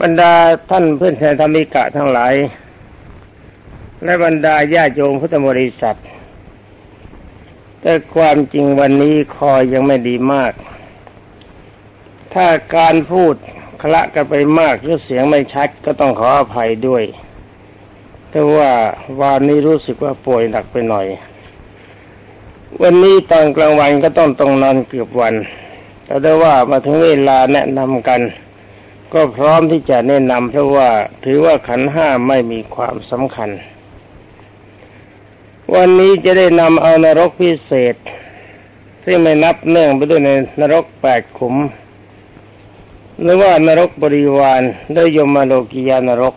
บรรดาท่านเพื่อนแทนธรรมิกะทั้งหลาย และบรรดาญาโยมพุทธบริษัท แต่ความจริงวันนี้คอยยังไม่ดีมาก ถ้าการพูดคละกันไปมากหรือเสียงไม่ชัดก็ต้องขออภัยด้วยแต่ว่าวันนี้รู้สึกว่าป่วยหนักไปหน่อย วันนี้ตอนกลางวันก็ต้องต้องนอนเกือบวัน แต่ได้ว่ามาถึงเวลาแนะนำกัน ก็พร้อมที่จะแนะนำเพราะว่าถือว่าขันห้าไม่มีความสำคัญ วันนี้จะได้นำเอานรกพิเศษ ซึ่งไม่นับเนื่องไปด้วยในนรกแปดขุม หรือว่านรกบริวารด้วยยมโลกิยานรก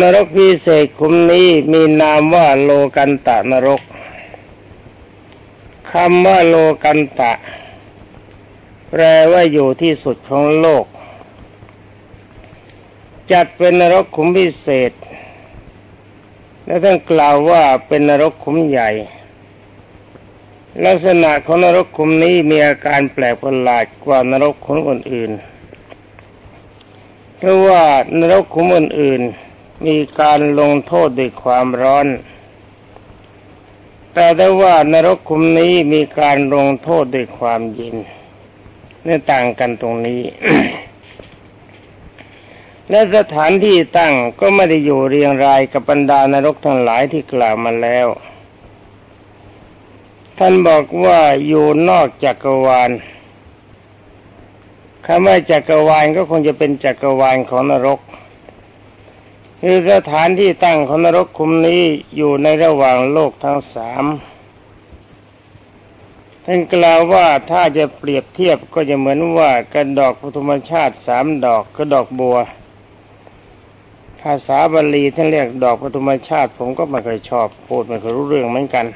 นรกพิเศษขุมนี้มีนามว่าโลกันตะนรกคำว่าโลกันตะ แปลว่าอยู่ที่สุดของโลก จัดเป็นนรกขุมพิเศษ และท่านกล่าวว่าเป็นนรกขุมใหญ่ ลักษณะของนรกขุมนี้มีอาการแปลกประหลาดกว่านรกขุมอื่นๆเพราะว่านรกขุมอื่นๆมีการลงโทษด้วยความร้อนแต่ได้ว่านรกขุมนี้มีการลงโทษด้วยความเย็น นี่ต่างกันตรงนี้ และสถานที่ตั้งก็ไม่ได้อยู่เรียงรายกับบรรดานรกทั้งหลายที่กล่าวมาแล้ว ท่านบอกว่าอยู่นอกจักรวาลคำว่าจักรวาลก็คงจะเป็นจักรวาลของนรกคือสถานที่ตั้งของนรกคุมนี้อยู่ในระหว่างโลกทั้งสาม ท่านกล่าวว่าถ้าจะเปรียบเทียบก็จะเหมือนว่ากระดอกพุทธมชาติสามดอกกระดอกบัว ภาษาบาลีท่านเรียกดอกพุทธมชาติ ผมก็ไม่เคยชอบพูดไม่เคยรู้เรื่องเหมือนกัน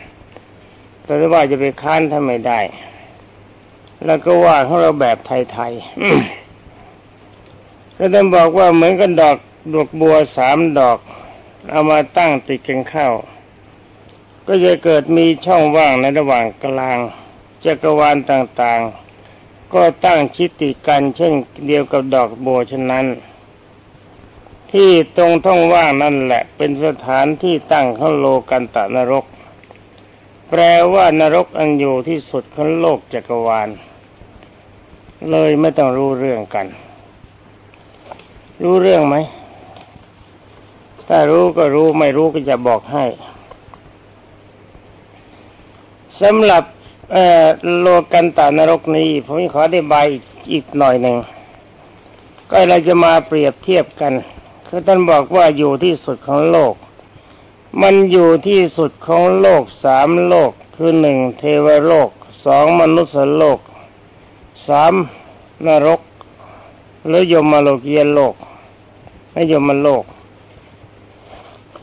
แต่ว่าจะไปค้านท่านไม่ได้ แล้วก็ว่าของเราแบบไทยๆก็ท่านบอกว่าเหมือนกันดอกดอกบัวสามดอก เอามาตั้งติดกันเข้า ก็จะเกิดมีช่องว่างในระหว่างกลาง จักรวาลต่างๆ ก็ตั้งชิดติดกันเช่นเดียวกับดอกบัวฉะนั้น ที่ตรงท่องว่างนั่นแหละ เป็นสถานที่ตั้งของโลกันตะนรก แปลว่านรกอันอยู่ที่สุดของโลกจักรวาล เลยไม่ต้องรู้เรื่องกัน รู้เรื่องไหมถ้ารู้ก็รู้ไม่รู้ก็จะบอกให้สำหรับ โลกันตานรกนี้ผมขอได้ใบอีกหน่อยหนึ่งก็เราจะมาเปรียบเทียบกันคือท่านบอกว่าอยู่ที่สุดของโลก มันอยู่ที่สุดของโลกสามโลก คือหนึ่งเทวโลกสองมนุษย์โลกสามนรกหรือยมโลกียโลกไม่ยมโลก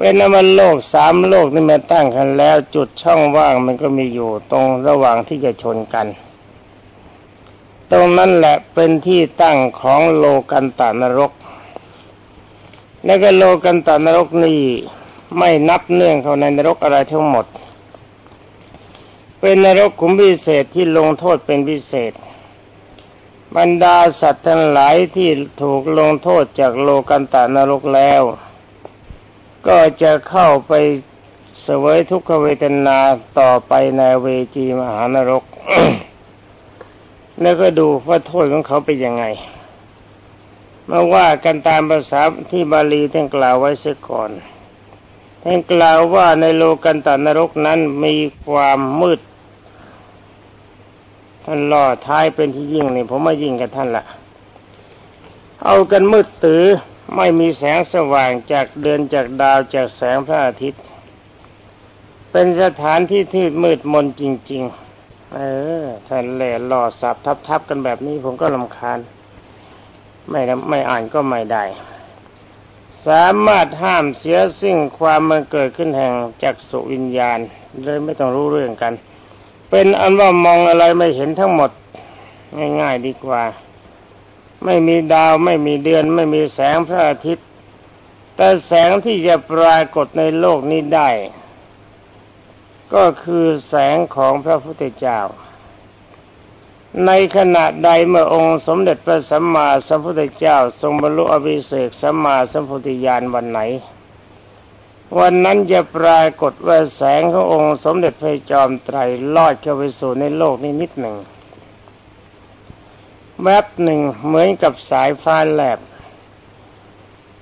เป็นนมันโลกสามโลกนี่มาตั้งกันแล้ว จุดช่องว่างมันก็มีอยู่ตรงระหว่างที่จะชนกัน ตรงนั้นแหละเป็นที่ตั้งของโลกันตานรก และก็โลกันตานรกนี่ไม่นับเนื่องเข้าในนรกอะไรทั้งหมด เป็นนรกขุมพิเศษที่ลงโทษเป็นพิเศษ บรรดาสัตว์ทั้งหลายที่ถูกลงโทษจากโลกันตานรกแล้ว ก็จะเข้าไปเสวยทุกขเวทนาต่อไปในเวจีมหานรก แล้วก็ดูว่าโทษของเขาเป็นยังไง มาว่ากันตามภาษาที่บาลีท่านกล่าวไว้เสียก่อนท่านกล่าวว่าในโลกันตานรกนั้นมีความมืดท่านล่อท้ายเป็นที่ยิ่งนี่ผมมายิ่งกับท่านละเอากันมืดตือ ไม่มีแสงสว่างจากเดือนจากดาวจากแสงพระอาทิตย์ เป็นสถานที่ที่มืดมนจริง ๆ เออท่านเล่หล่อสับทับๆกันแบบนี้ผมก็ลำคาญ ไม่ไม่อ่านก็ไม่ได้ สามารถห้ามเสียสิ่งความมันเกิดขึ้นแห่งจักสุวิญญาณเลยไม่ต้องรู้เรื่องกัน เป็นอันว่ามองอะไรไม่เห็นทั้งหมด ง่ายๆดีกว่า ไม่มีดาวไม่มีเดือน ไม่มีแสงพระอาทิตย์ แต่แสงที่จะปรากฏในโลกนี้ได้ ก็คือแสงของพระพุทธเจ้า ในขณะใดเมื่อองค์สมเด็จพระสัมมาสัมพุทธเจ้า ทรงบรรลุอภิเศกสัมมาสัมพุทธญาณวันไหนวันนั้นจะปรากฏว่าแสงขององค์สมเด็จพระจอมไตรลอดเข้าไปสู่ในโลกนี้นิดหนึ่ง แวบหนึ่งเหมือนกับสายฟ้าแลบ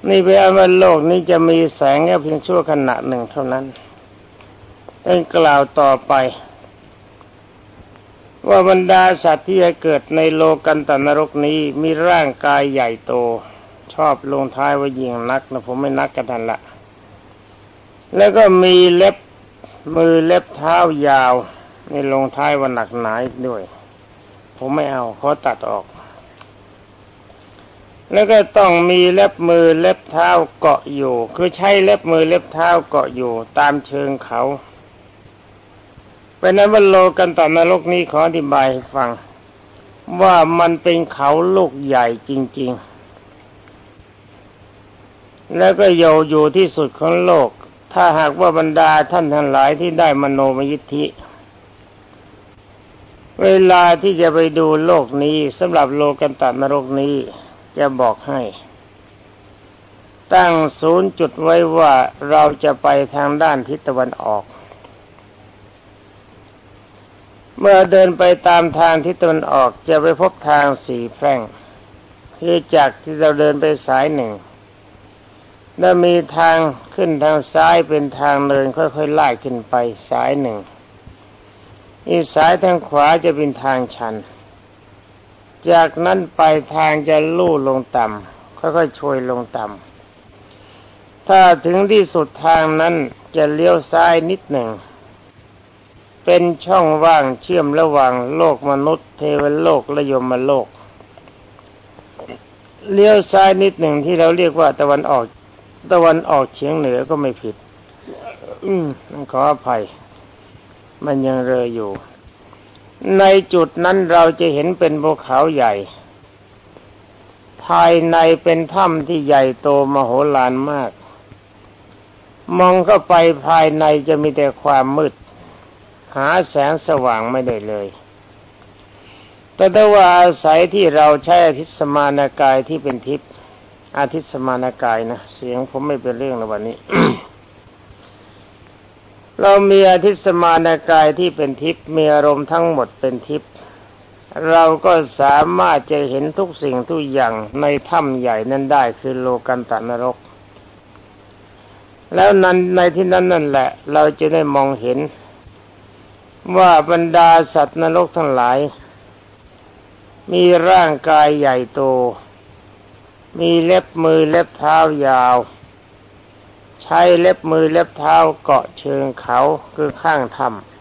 นี่เป็นว่าโลกนี้จะมีแสงแค่เพียงชั่วขณะหนึ่งเท่านั้นเป็นกล่าวต่อไป ว่าบรรดาสัตว์ที่จะเกิดในโลกันตนรกนี้มีร่างกายใหญ่โต ชอบลงท้ายว่ายิงนักนะผมไม่นักกันทันละ แล้วก็มีเล็บมือเล็บเท้ายาวในลงท้ายว่าหนักหนาด้วย ผมไม่เอาเขาตัดออก แล้วก็ต้องมีเล็บมือเล็บเท้าเกาะอยู่ คือใช้เล็บมือเล็บเท้าเกาะอยู่ ตามเชิงเขาเป็นนั้นว่าโลกันตอนรกนี้ขออธิบายให้ฟัง ว่ามันเป็นเขาลูกใหญ่จริง ๆ แล้วก็โยอยู่ที่สุดของโลก ถ้าหากว่าบรรดาท่านทั้งหลายที่ได้มโนมยิทธิ เวลาที่จะไปดูโลกนี้สำหรับโลกันตนรกนี้จะบอกให้ ตั้งศูนย์จุดไว้ว่าเราจะไปทางด้านทิศตะวันออก เมื่อเดินไปตามทางทิศตะวันออกจะไปพบทางสี่แพร่งคือจากที่เราเดินไปสายหนึ่งแล้วมีทางขึ้นทางซ้ายเป็นทางเดินค่อยๆไล่ขึ้นไปสายหนึ่ง อีสายทางขวาจะเป็นทางชัน จากนั้นไปทางจะลู่ลงต่ำค่อยๆช่วยลงต่ำถ้าถึงที่สุดทางนั้นจะเลี้ยวซ้ายนิดหนึ่ง เป็นช่องว่างเชื่อมระหว่างโลกมนุษย์ เทวโลกและยมโลก เลี้ยวซ้ายนิดหนึ่งที่เราเรียกว่าตะวันออก ตะวันออกเฉียงเหนือก็ไม่ผิด อืมขออภัย มันยังเรออยู่ ในจุดนั้นเราจะเห็นเป็นภูเขาใหญ่ ภายในเป็นถ้ำที่ใหญ่โตมโหฬารมาก มองเข้าไปภายในจะมีแต่ความมืด หาแสงสว่างไม่ได้เลยแต่ถ้าว่าอาศัยที่เราใช้อาทิตสมานากายที่เป็นทิพย์อาทิตสมานากายนะ เสียงผมไม่เป็นเรื่องในวันนี้ เรามีอาทิตสมานกายที่เป็นทิพย์มีอารมณ์ทั้งหมดเป็นทิพย์เราก็สามารถจะเห็นทุกสิ่งทุกอย่างในถ้ำใหญ่นั้นได้คือโลกันตนรก แล้วนั้นในที่นั้นนั่นแหละ เราจะได้มองเห็น ว่าบรรดาสัตว์นรกทั้งหลาย มีร่างกายใหญ่โต มีเล็บมือเล็บเท้ายาว ใช้เล็บมือเล็บเท้าเกาะเชิงเขาคือข้างถ้ำ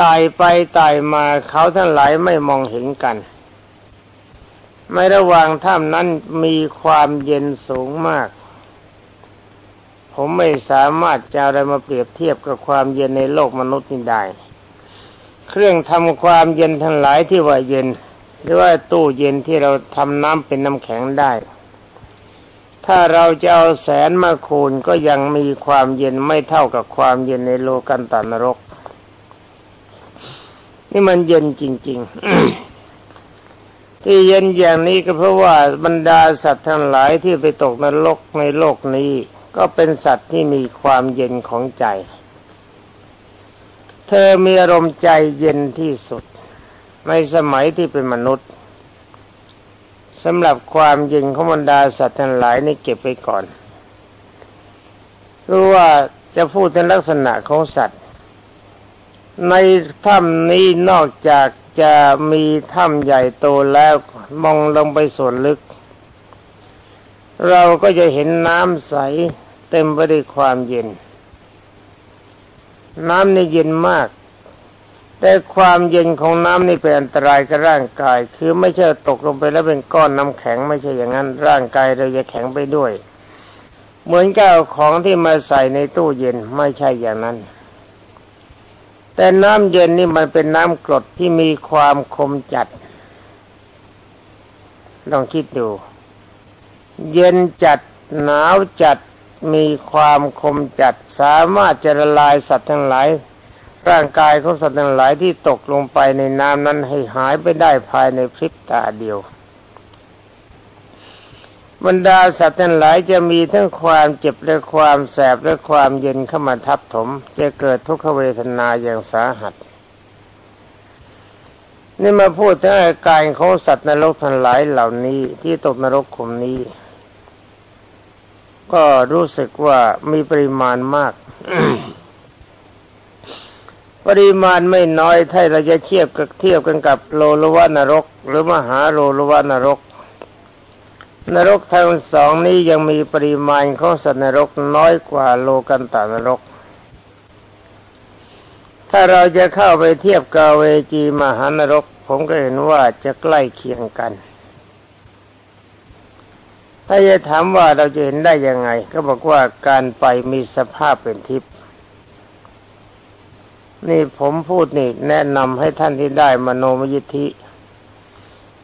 ตายไปตายมาเขาทั้งหลายไม่มองเห็นกัน ไม่ระหว่างถ้ำนั้นมีความเย็นสูงมาก ผมไม่สามารถจะอะไรมาเปรียบเทียบกับความเย็นในโลกมนุษย์นี้ได้ เครื่องทำความเย็นทั้งหลายที่ว่าเย็น หรือว่าตู้เย็นที่เราทำน้ำเป็นน้ำแข็งได้ ถ้าเราจะเอาแสนมาคูณก็ยังมีความเย็นไม่เท่ากับความเย็นในโลกันตานรก นี่มันเย็นจริง ๆ ที่เย็นอย่างนี้ก็เพราะว่าบรรดาสัตว์ทั้งหลายที่ไปตกนรกในโลกนี้ ก็เป็นสัตว์ที่มีความเย็นของใจ เธอมีอารมณ์ใจเย็นที่สุด ในสมัยที่เป็นมนุษย์ สำหรับความเย็นของบรรดาสัตว์ทั้งหลายนี่เก็บไว้ก่อนรู้ว่าจะพูดในลักษณะของสัตว์ ในถ้ำนี้นอกจากจะมีถ้ำใหญ่โตแล้วมองลงไปส่วนลึก เราก็จะเห็นน้ำใสเต็มไปด้วยความเย็น น้ำนี่เย็นมาก แต่ความเย็นของน้ำนี่เป็นอันตรายกับร่างกาย คือไม่ใช่ตกลงไปแล้วเป็นก้อนน้ำแข็ง ไม่ใช่อย่างนั้นร่างกายเราจะแข็งไปด้วย เหมือนกับของที่มาใส่ในตู้เย็นไม่ใช่อย่างนั้น แต่น้ำเย็นนี่มันเป็นน้ำกรดที่มีความคมจัด ลองคิดดู เย็นจัดหนาวจัดมีความคมจัดสามารถจะละลายสัตว์ทั้งหลาย ร่างกายของสัตว์ทั้งหลายที่ตกลงไปในน้ำนั้นให้หายไปได้ภายในพริบตาเดียว บรรดาสัตว์ทั้งหลายจะมีทั้งความเจ็บและความแสบและความเย็นเข้ามาทับถม จะเกิดทุกขเวทนาอย่างสาหัสนี่มาพูดถึงอาการของสัตว์นรกทั้งหลายเหล่านี้ที่ตกนรกขุมนี้ ก็รู้สึกว่ามีปริมาณมาก ปริมาณไม่น้อยถ้าเราจะเทียบกับเทียบกันกับโลลวานรก หรือมหาโลลวานรก นรกทั้งสองนี้ยังมีปริมาณของสัตว์นรกน้อยกว่าโลกันตานรก ถ้าเราจะเข้าไปเทียบกาเวจีมหานรก ผมก็เห็นว่าจะใกล้เคียงกัน ถ้าจะถามว่าเราจะเห็นได้ยังไง ก็บอกว่าการไปมีสภาพเป็นทิพย์ นี่ผมพูดนี่แนะนำให้ท่านที่ได้มโนมยิทธิ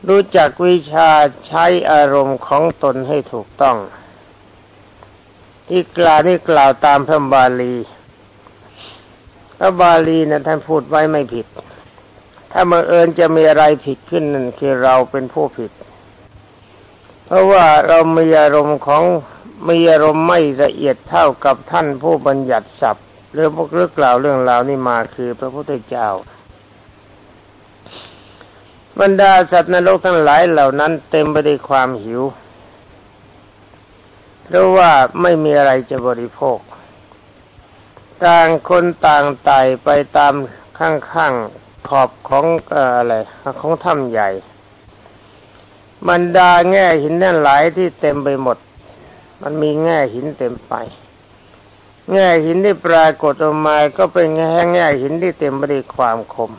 รู้จักวิชาใช้อารมณ์ของตนให้ถูกต้อง ที่กล่าวนี่กล่าวตามพระบาลีพระบาลีนะท่านพูดไว้ไม่ผิด ถ้าเมื่อเอิญจะมีอะไรผิดขึ้นนั่นคือเราเป็นผู้ผิด เพราะว่าเรามีอารมณ์ของมีอารมณ์ไม่ละเอียดเท่ากับท่านผู้บัญญัติศัพท์ เรื่องพวกเรื่องกล่าวเรื่องราวนี่มาคือพระพุทธเจ้า บรรดาสัตว์นรกทั้งหลายเหล่านั้นเต็มไปด้วยความหิวเพราะว่าไม่มีอะไรจะบริโภค ต่างคนต่างไต่ไปตามข้างๆขอบของอะไรของถ้ำใหญ่บรรดาแง่หินนั่นหลายที่เต็มไปหมด มันมีแง่หินเต็มไป แง่หินที่ปรากฏออกมาก็เป็นแง่แง่หินที่เต็มไปด้วยความคม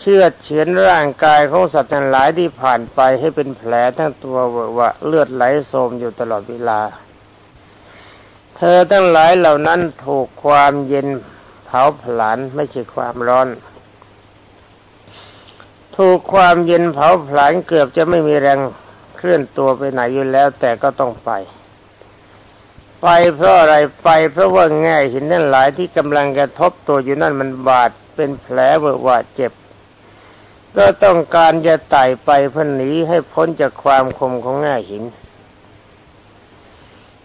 เชื่อเฉือนร่างกายของสัตว์ทั้งหลายที่ผ่านไปให้เป็นแผลทั้งตัววะเลือดไหลโสมอยู่ตลอดเวลา เธอทั้งหลายเหล่านั้นถูกความเย็นเผาผลาญไม่ใช่ความร้อน ถูกความเย็นเผาผลาญเกือบจะไม่มีแรงเคลื่อนตัวไปไหนอยู่แล้ว แต่ก็ต้องไป ไปเพราะอะไรไปเพราะว่าแง่หินนั่นหลายที่กำลังกระทบตัวอยู่นั่นมันบาดเป็นแผลเวอะวาเจ็บ ก็ต้องการจะไต่ไปเพื่อหนีให้พ้นจากความคมของแง่หิน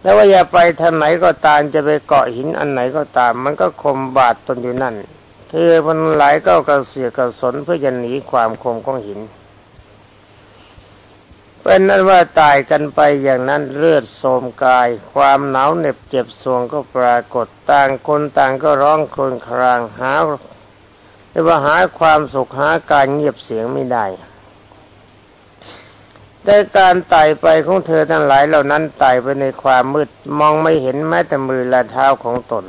แล้วว่าอย่าไปทางไหนก็ตามจะไปเกาะหินอันไหนก็ตาม มันก็คมบาดตนอยู่นั่นเธอพันหลายก็กระเสียกระสนเพื่อจะหนีความคมของหิน เป็นนั้นว่าตายกันไปอย่างนั้นเลือดโสมกาย ความหนาวเหน็บเจ็บสวงก็ปรากฏต่างคนต่างก็ร้องครวญครางหาแต่ว่าหาความสุขหาการเงียบเสียงไม่ได้แต่การไต่ไปของเธอทั้งหลายเหล่านั้นไต่ไปในความมืดมองไม่เห็นแม้แต่มือและเท้าของตน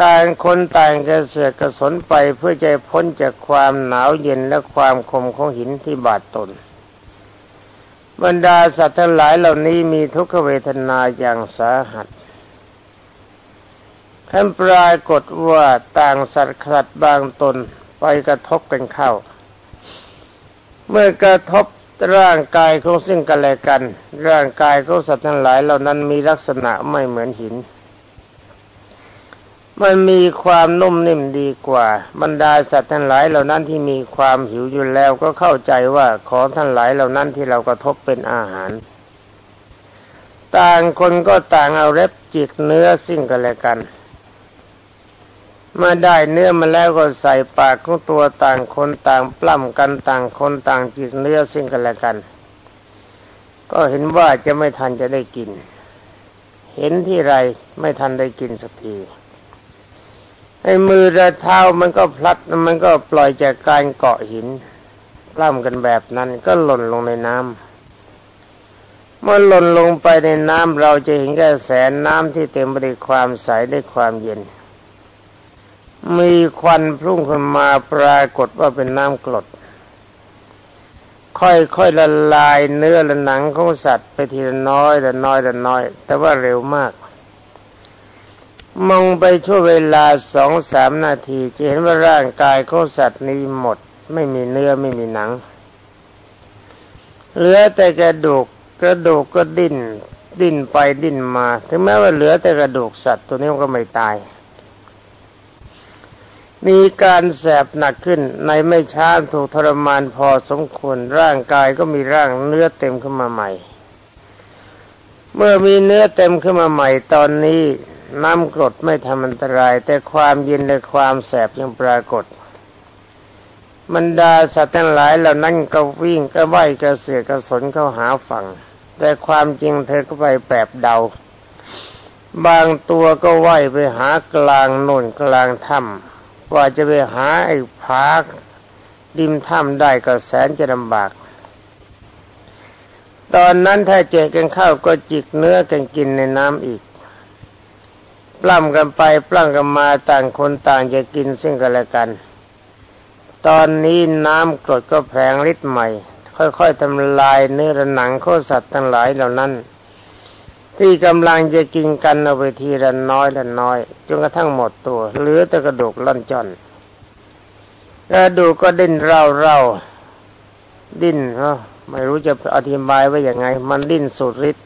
ต่างคนต่างกระเสือกกระสนไปเพื่อจะพ้นจากความหนาวเย็นและความคมของหินที่บาดตน บรรดาสัตว์ทั้งหลายเหล่านี้มีทุกขเวทนาอย่างสาหัสท่านปรากฏว่าต่างสัตว์ขัดบางตนไปกระทบกันเข้า เมื่อกระทบร่างกายของซึ่งกันและกัน ร่างกายของสัตว์ทั้งหลายเหล่านั้นมีลักษณะไม่เหมือนหิน มันมีความนุ่มนิ่มดีกว่า บรรดาสัตว์ทั้งหลายเหล่านั้นที่มีความหิวอยู่แล้วก็เข้าใจว่าของท่านหลายเหล่านั้นที่เรากระทบเป็นอาหาร ต่างคนก็ต่างเอาเล็บจิกเนื้อสิ่งกันและกันเมื่อได้เนื้อมาแล้วก็ใส่ปากของตัวต่างคนต่างปล้ำกันต่างคนต่างจิกเนื้อสิ่งกันและกัน ก็เห็นว่าจะไม่ทันจะได้กิน เห็นที่ไรไม่ทันได้กินสักที ไอ้มือและเท้ามันก็พลัดมันก็ปล่อยจากการเกาะหินปล้ำกันแบบนั้นก็หล่นลงในน้ำเมื่อหล่นลงไปในน้ำเราจะเห็นแค่แสนน้ำที่เต็มไปด้วยความใสด้วยความเย็น มีควันพุ่งขึ้นมาปรากฏว่าเป็นน้ำกรดค่อยๆละลายเนื้อและหนังของสัตว์ไปทีละน้อยละน้อยละน้อย แต่ว่าเร็วมาก มองไปช่วเวลาสองสามนาทีจะเห็นว่าร่างกายของสัตว์นี้หมด ไม่มีเนื้อไม่มีหนัง เหลือแต่กระดูกกระดูกก็ดิ้น ดิ้นไปดิ้นมา ถึงแม้ว่าเหลือแต่กระดูกสัตว์ตัวนี้ก็ไม่ตาย มีการแสบหนักขึ้นในไม่ช้าถูกทรมานพอสมควรร่างกายก็มีร่างเนื้อเต็มขึ้นมาใหม่ เมื่อมีเนื้อเต็มขึ้นมาใหม่ตอนนี้ น้ำกรดไม่ทำอันตราย แต่ความเย็นและความแสบยังปรากฏมันดาสัตว์ทั้งหลายเหล่านั้นก็วิ่งก็ไหวกระเสือกระสนเข้าหาฝั่ง แต่ความจริงเธอก็ไปแปบเดา บางตัวก็ไหวไปหากลางโน่นกลางถ้ำกว่าจะไปหาไอ้ผาดิมถ้ำได้ก็แสนจะลำบาก ตอนนั้นถ้าเจอกันเข้าก็จิกเนื้อกันกินในน้ำอีก ปล้ำกันไปปล้ำกันมาต่างคนต่างจะกินซึ่งกันและกัน ตอนนี้น้ำกรดก็แผงฤทธิ์ใหม่ ค่อยๆทำลายเนื้อหนังโคสัตว์ทั้งหลายเหล่านั้น ที่กำลังจะกินกันเอาไปทีละน้อยละน้อยจนกระทั่งหมดตัว เหลือแต่กระดูกล่อนจอนกระดูกก็ดิ้นเร่าเร่าดิ้นเนาะไม่รู้จะอธิบายว่าอย่างไง มันดิ้นสุดฤทธิ์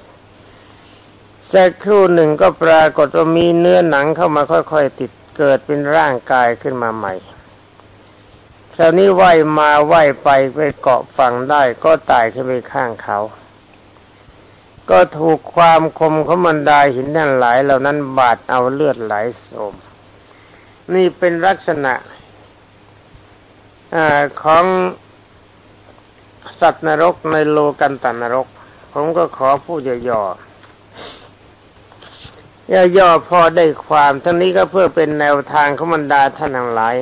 สักครู่หนึ่งก็ปรากฏว่ามีเนื้อหนังเข้ามาค่อยๆติดเกิดเป็นร่างกายขึ้นมาใหม่คราวนี้ว่ายมาว่ายไปไปเกาะฝั่งได้ก็ตายขึ้นไปข้างเขา ก็ถูกความคมของมันดาหินนั่นหลายเหล่านั้นบาดเอาเลือดไหลโสม นี่เป็นลักษณะอของสัตว์นรกในโลกันตนรก ผมก็ขอพูดย่อๆ ย่อๆพอได้ความทั้งนี้ก็เพื่อเป็นแนวทางของบรรดาท่านทั้งหลาย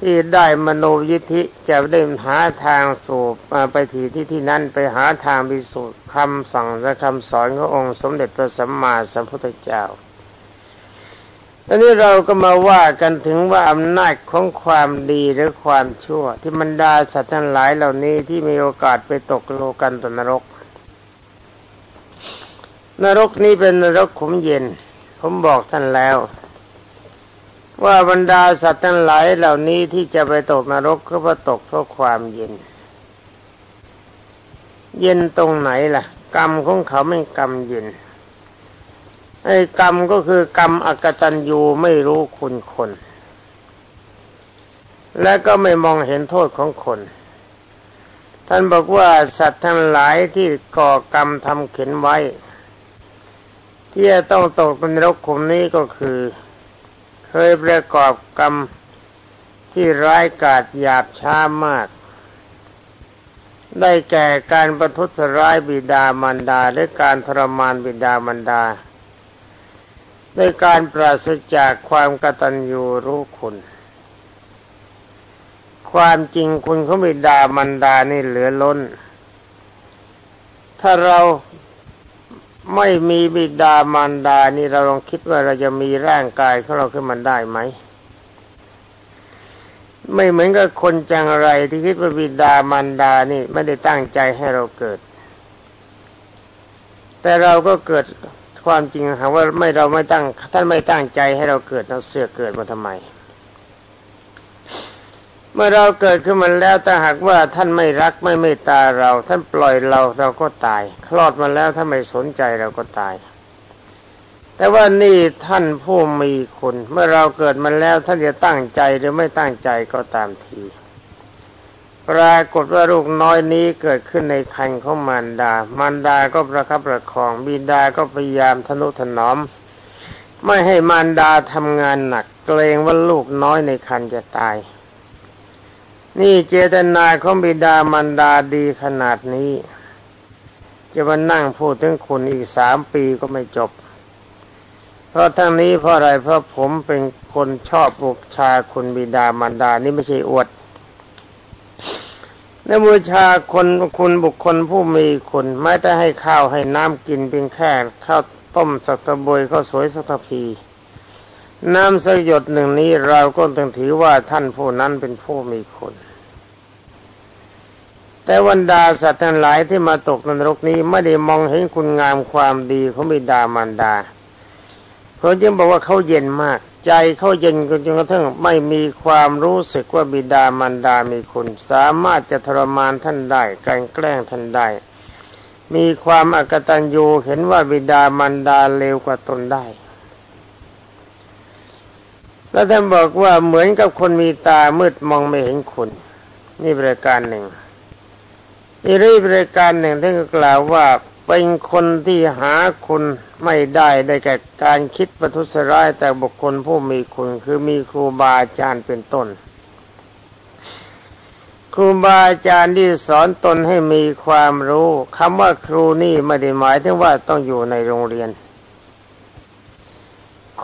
ที่ได้มโนยิธิจะได้หาทางสู่ไปถีที่ที่นั้นไปหาทางพิสูจน์คำสั่งและคำสอนขององค์สมเด็จพระสัมมาสัมพุทธเจ้าตอนนี้เราก็มาว่ากันถึงว่าอำนาจของความดีหรือความชั่ว ที่มันดาสัตว์ทั้งหลายเหล่านี้ที่มีโอกาสไปตกโลกันตนรก นรกนี้เป็นนรกขมเย็น ผมบอกท่านแล้ว ว่าบรรดาสัตว์ทั้งหลายเหล่านี้ที่จะไปตกนรกก็เพราะตกเพราะความเย็น เย็นตรงไหนล่ะ กรรมของเขาไม่กรรมเย็นไอ้กรรมก็คือกรรมอกตัญญูไม่รู้คุณคน และก็ไม่มองเห็นโทษของคน ท่านบอกว่าสัตว์ทั้งหลายที่ก่อกรรมทำเข็นไว้ ที่จะต้องตกนรกขุมนี้ก็คือ เคยประกอบกรรมที่ร้ายกาจหยาบช้ามาก ได้แก่การประทุษร้ายบิดามารดาและการทรมานบิดามารดาด้วยการปราศจากความกตัญญูรู้คุณ ความจริงคุณเขาบิดามารดานี่เหลือล้น ถ้าเรา ไม่มีบิดามารดานี่เราลองคิดว่าเราจะมีร่างกายของเราขึ้นมาได้ไหม ไม่เหมือนกับคนจังไรที่คิดว่าบิดามารดานี่ไม่ได้ตั้งใจให้เราเกิด แต่เราก็เกิดความจริงหาว่าไม่เราไม่ตั้งท่านไม่ตั้งใจให้เราเกิดเราเสือกเกิดมาทำไม เมื่อเราเกิดขึ้นมาแล้วแต่หากว่าท่านไม่รักไม่เมตตาเรา ท่านปล่อยเราเราก็ตาย คลอดมาแล้วถ้าไม่สนใจเราก็ตาย แต่ว่านี่ท่านผู้มีคุณ เมื่อเราเกิดมาแล้วท่านจะตั้งใจหรือไม่ตั้งใจก็ตามที ปรากฏว่าลูกน้อยนี้เกิดขึ้นในคันของมารดา มารดาก็ประคับประคอง บิดาก็พยายามทนุถนอม ไม่ให้มารดาทำงานหนัก เกรงว่าลูกน้อยในคันจะตาย นี่เจตนาของบิดามารดาดีขนาดนี้ จะมานั่งพูดถึงคุณอีกสามปีก็ไม่จบ เพราะทั้งนี้เพราะอะไรเพราะผมเป็นคนชอบบูชาคุณบิดามารดานี่ไม่ใช่อวดในบูชาคนคุณบุคคลผู้มีคุณไม่ได้ให้ข้าวให้น้ำกินเพียงแค่ข้าวต้มสักตะบวยข้าวสวยสักตะพี น้ำสักหยดหนึ่งนี้เราก็ต้องถือว่าท่านผู้นั้นเป็นผู้มีคุณ แต่วันดาสัตว์ทั้งหลายที่มาตกนรกนี้ไม่ได้มองเห็นคุณงามความดีของบิดามารดาเขาจึงบอกว่าเขาเย็นมาก ใจเขาเย็นจนกระทั่งไม่มีความรู้สึกว่าบิดามารดามีคุณ สามารถจะทรมานท่านได้การแกล้งท่านได้ มีความอกตัญญูเห็นว่าบิดามารดาเลวกว่าตนได้ แล้วท่านบอกว่าเหมือนกับคนมีตามืดมองไม่เห็นคุณ นี่บริการหนึ่งอีกบริการหนึ่งท่านก็กล่าวว่าเป็นคนที่หาคุณไม่ได้ได้แก่การคิดประทุษร้ายแต่บุคคลผู้มีคุณ คือมีครูบาอาจารย์เป็นต้น ครูบาอาจารย์ที่สอนตนให้มีความรู้คำว่าครูนี่ไม่ได้หมายถึงว่าต้องอยู่ในโรงเรียน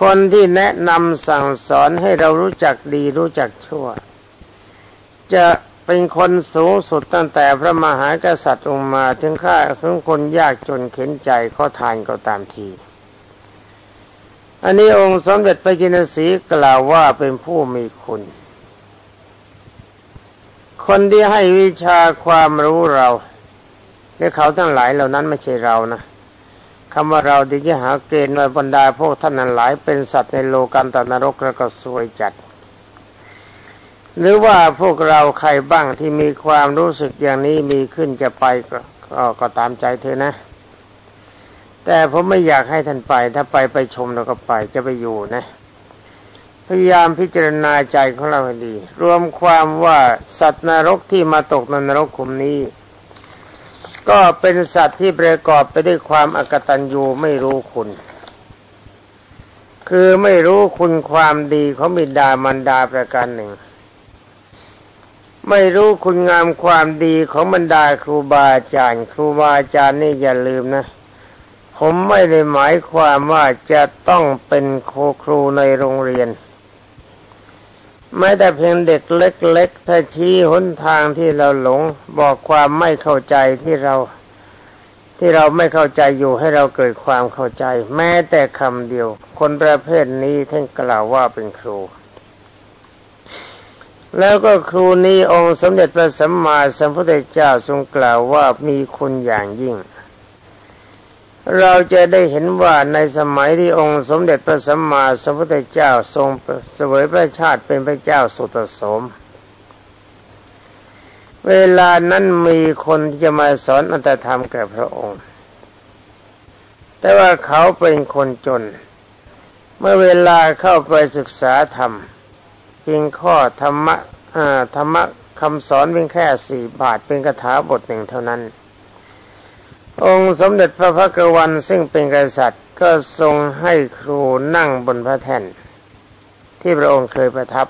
คนที่แนะนำสั่งสอนให้เรารู้จักดีรู้จักชั่ว จะเป็นคนสูงสุดตั้งแต่พระมหากษัตริย์องค์มาถึงข้าถึงคนยากจนเข็นใจขอทานก็ตามที อันนี้องค์สมเด็จพระจินสีกล่าวว่าเป็นผู้มีคุณ คนที่ให้วิชาความรู้เราและเขาทั้งหลายเหล่านั้นไม่ใช่เรานะ คำว่าเราดีจะหาเกณฑ์ในบรรดาพวกท่านนั้นหลายเป็นสัตว์ในโลกันตนรกแล้วก็สวยจัด หรือว่าพวกเราใครบ้างที่มีความรู้สึกอย่างนี้มีขึ้นจะไปก็ก็ตามใจเธอนะ แต่ผมไม่อยากให้ท่านไป ถ้าไปไปชมเราก็ไปจะไปอยู่นะ พยายามพิจารณาใจของเราให้ดี รวมความว่าสัตว์นรกที่มาตกในนรกขุมนี้ ก็เป็นสัตว์ที่ประกอบไปด้วยความอกตัญญูไม่รู้คุณ คือไม่รู้คุณความดีของบิดามารดาประการหนึ่ง ไม่รู้คุณงามความดีของบรรดาครูบาอาจารย์ ครูบาอาจารย์นี่อย่าลืมนะ ผมไม่ได้หมายความว่าจะต้องเป็นโคครูในโรงเรียน ไม่แต่เพียงเด็กเล็กๆถ้าชี้หนทางที่เราหลง บอกความไม่เข้าใจที่เรา ที่เราไม่เข้าใจอยู่ให้เราเกิดความเข้าใจ แม้แต่คำเดียว คนประเภทนี้ท่านกล่าวว่าเป็นครู แล้วก็ครูนี้องค์สมเด็จพระสัมมาสัมพุทธเจ้าทรงกล่าวว่ามีคุณอย่างยิ่ง เราจะได้เห็นว่าในสมัยที่องค์สมเด็จพระสัมมาสัมพุทธเจ้าทรงเสวยพระชาติเป็นพระเจ้าสุตสม เวลานั้นมีคนที่จะมาสอนอัตธรรมแก่พระองค์ แต่ว่าเขาเป็นคนจน เมื่อเวลาเข้าไปศึกษาธรรมเพียงข้อธรรมะธรรมะคำสอนเพียงแค่สี่บาทเป็นคาถาบทหนึ่งเท่านั้น องค์สมเด็จพระพักวันซึ่งเป็นกษัตริย์ ก็ทรงให้ครูนั่งบนพระแท่น ที่พระองค์เคยประทับ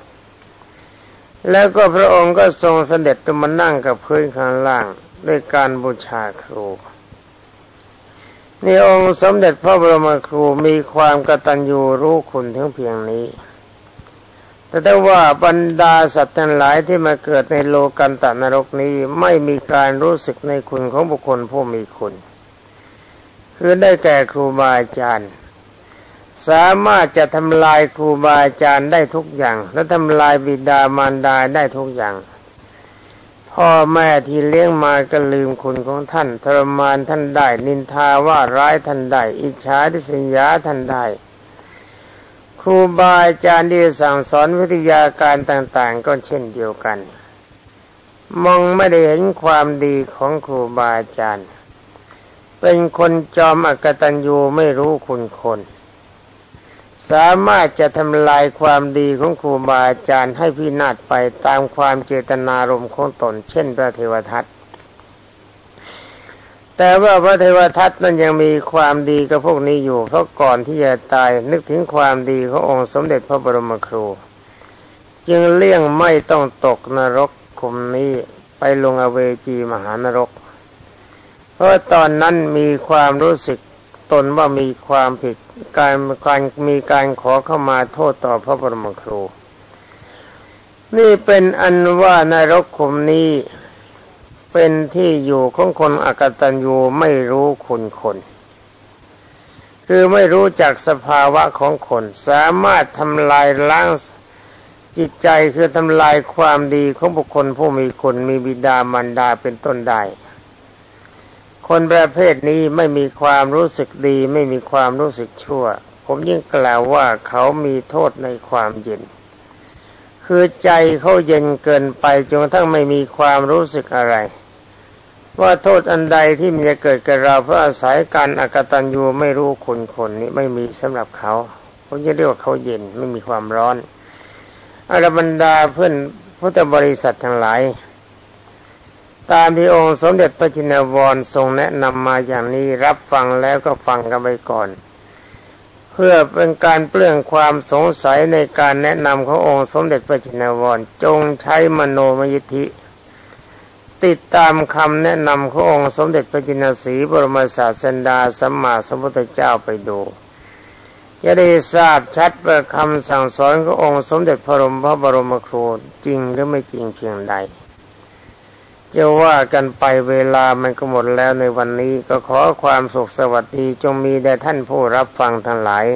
แล้วก็พระองค์ก็ทรงเสด็จมานั่งกับพื้นข้างล่างด้วยการบูชาครูนี่องค์สมเด็จพระบรมครูมีความกตัญญูรู้คุณทั้งเพียงนี้ แต่ถ้ว่าบรรดาสัตว์ทั้งหลายที่มาเกิดในโลกันตนรกนี้ไม่มีการรู้สึกในคุณของบุคคลผู้มีคุณ คือได้แก่ครูบาอาจารย์ สามารถจะทำลายครูบาอาจารย์ได้ทุกอย่าง และทำลายบิดามารดาได้ทุกอย่าง พ่อแม่ที่เลี้ยงมาก็ลืมคุณของท่านทรมานท่านได้ นินทาว่าร้ายท่านได้ อิจฉาทิษยาท่านได้ ครูบาอาจารย์ที่สั่งสอนวิทยาการต่างๆ ก็เช่นเดียวกัน มองไม่ได้เห็นความดีของครูบาอาจารย์ เป็นคนจอมอกตัญญูไม่รู้คุณคน สามารถจะทำลายความดีของครูบาอาจารย์ให้พินาศไปตามความเจตนารมณ์ของตน เช่นพระเทวทัต แต่ว่าพระเทวทัตนั้นยังมีความดีกับพวกนี้อยู่ เพราะก่อนที่จะตายนึกถึงความดีขององค์สมเด็จพระบรมครู จึงเลี่ยงไม่ต้องตกนรกคุมนี้ไปลงอเวจีมหานรก เพราะตอนนั้นมีความรู้สึกตนว่ามีความผิดการการมีการขอเข้ามาโทษต่อพระบรมครู นี่เป็นอันว่านรกคุมนี้ เป็นที่อยู่ของคนอกตัญญูไม่รู้คุณคน คือไม่รู้จักสภาวะของคน สามารถทำลายล้างจิตใจคือทำลายความดีของบุคคลผู้มีคนมีบิดามารดาเป็นต้นได้คนประเภทนี้ไม่มีความรู้สึกดีไม่มีความรู้สึกชั่ว ผมยิ่งกล่าวว่าเขามีโทษในความเย็น คือใจเขาเย็นเกินไปจนกระทั่งไม่มีความรู้สึกอะไร ว่าโทษอันใดที่มันจะเกิดกับเราเพราะอาศัยการอากตันยูไม่รู้คนคนนี้ไม่มีสำหรับเขาผมจะเรียกว่าเขาเย็นไม่มีความร้อนอรบรรดาเพื่อนพุทธบริษัททั้งหลาย ตามที่องค์สมเด็จพระจินวรทรงแนะนำมาอย่างนี้รับฟังแล้วก็ฟังกันไปก่อน เพื่อเป็นการเปลื้องความสงสัยในการแนะนำขององค์สมเด็จพระจินวรจงใช้มโนมยิทธิ ติดตามคำแนะนำขององค์สมเด็จพระจินสีบรมศาสดาสัมมาสัมพุทธเจ้าไปดูจะได้ทราบชัดว่าคำสั่งสอนขององค์สมเด็จพระรมพระบรมครูจริงหรือไม่จริงเพียงใดจะว่ากันไปเวลามันก็หมดแล้วในวันนี้ก็ขอความสุขสวัสดีจงมีแด่ท่านผู้รับฟังทั้งหลาย